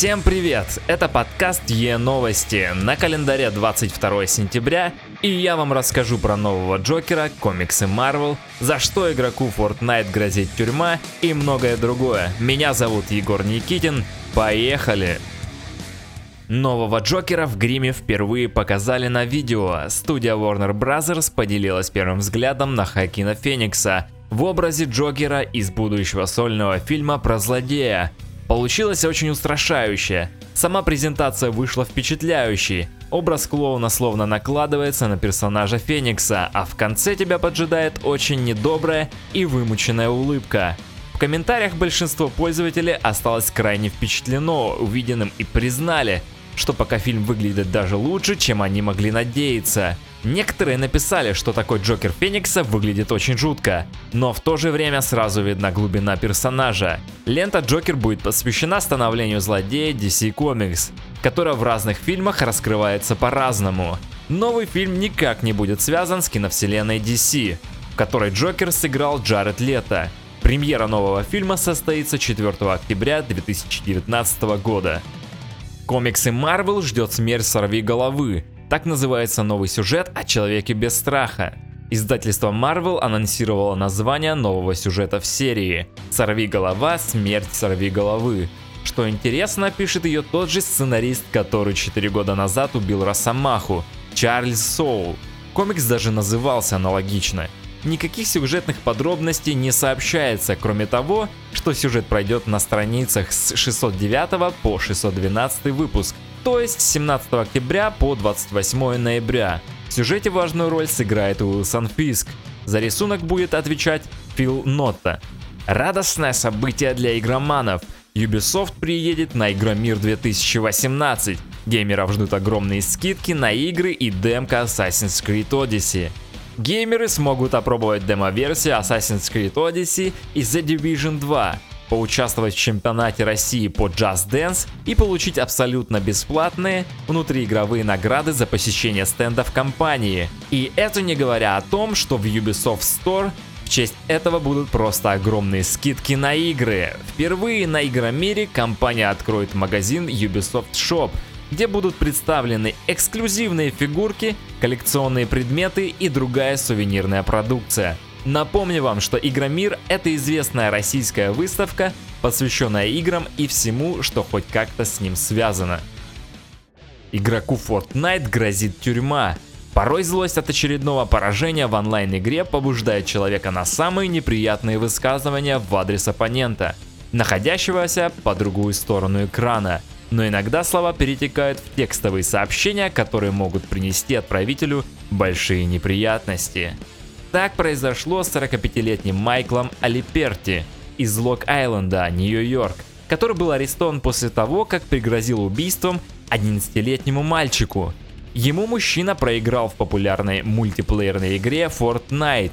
Всем привет! Это подкаст Е Новости на календаре 22 сентября, и я вам расскажу про нового Джокера, комиксы Marvel, за что игроку Fortnite грозит тюрьма и многое другое. Меня зовут Егор Никитин. Поехали! Нового Джокера в гриме впервые показали на видео. Студия Warner Bros. поделилась первым взглядом на Хакина Феникса в образе Джокера из будущего сольного фильма про злодея. Получилось очень устрашающе. Сама презентация вышла впечатляющей. Образ клоуна словно накладывается на персонажа Феникса, а в конце тебя поджидает очень недобрая и вымученная улыбка. В комментариях большинство пользователей осталось крайне впечатлено увиденным и признали, что пока фильм выглядит даже лучше, чем они могли надеяться. Некоторые написали, что такой Джокер Феникса выглядит очень жутко, но в то же время сразу видна глубина персонажа. Лента Джокер будет посвящена становлению злодея DC Comics, которая в разных фильмах раскрывается по-разному. Новый фильм никак не будет связан с киновселенной DC, в которой Джокер сыграл Джаред Лето. Премьера нового фильма состоится 4 октября 2019 года. Комиксы Marvel ждет смерть сорви головы, так называется новый сюжет о Человеке без страха. Издательство Marvel анонсировало название нового сюжета в серии «Сорви голова, смерть сорви головы». Что интересно, пишет ее тот же сценарист, который 4 года назад убил Росомаху, Чарльз Соул. Комикс даже назывался аналогично. Никаких сюжетных подробностей не сообщается, кроме того, что сюжет пройдет на страницах с 609 по 612 выпуск – то есть с 17 октября по 28 ноября. В сюжете важную роль сыграет Уилсон Фиск. За рисунок будет отвечать Фил Нотта. Радостное событие для игроманов. Ubisoft приедет на Игромир 2018. Геймеров ждут огромные скидки на игры и демка Assassin's Creed Odyssey. Геймеры смогут опробовать демо-версию Assassin's Creed Odyssey и The Division 2 поучаствовать в чемпионате России по Just Dance и получить абсолютно бесплатные внутриигровые награды за посещение стендов компании. И это не говоря о том, что в Ubisoft Store в честь этого будут просто огромные скидки на игры. Впервые на Игромире компания откроет магазин Ubisoft Shop, где будут представлены эксклюзивные фигурки, коллекционные предметы и другая сувенирная продукция. Напомню вам, что Игромир — это известная российская выставка, посвященная играм и всему, что хоть как-то с ним связано. Игроку Fortnite грозит тюрьма. Порой злость от очередного поражения в онлайн-игре побуждает человека на самые неприятные высказывания в адрес оппонента, находящегося по другую сторону экрана. Но иногда слова перетекают в текстовые сообщения, которые могут принести отправителю большие неприятности. Так произошло с 45-летним Майклом Алиперти из Лок-Айленда, Нью-Йорк, который был арестован после того, как пригрозил убийством 11-летнему мальчику. Ему мужчина проиграл в популярной мультиплеерной игре Fortnite.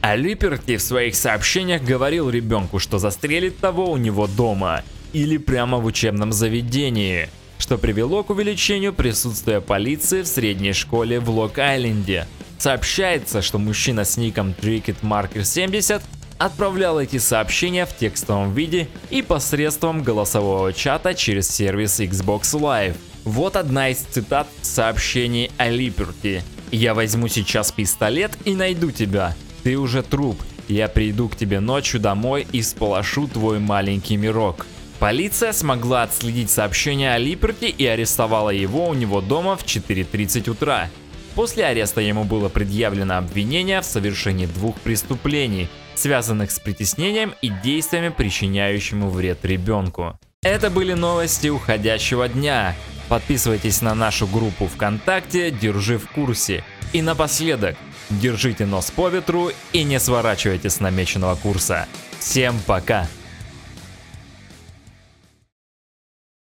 А Липерти в своих сообщениях говорил ребенку, что застрелит того у него дома или прямо в учебном заведении, что привело к увеличению присутствия полиции в средней школе в Лок-Айленде. Сообщается, что мужчина с ником TricketMarker70 отправлял эти сообщения в текстовом виде и посредством голосового чата через сервис Xbox Live. Вот одна из цитат сообщений о Liberty. «Я возьму сейчас пистолет и найду тебя. Ты уже труп. Я приду к тебе ночью домой и сполошу твой маленький мирок». Полиция смогла отследить сообщение о Липерти и арестовала его у него дома в 4.30 утра. После ареста ему было предъявлено обвинение в совершении двух преступлений, связанных с притеснением и действиями, причиняющими вред ребенку. Это были новости уходящего дня. Подписывайтесь на нашу группу ВКонтакте «Держи в курсе». И напоследок, держите нос по ветру и не сворачивайте с намеченного курса. Всем пока!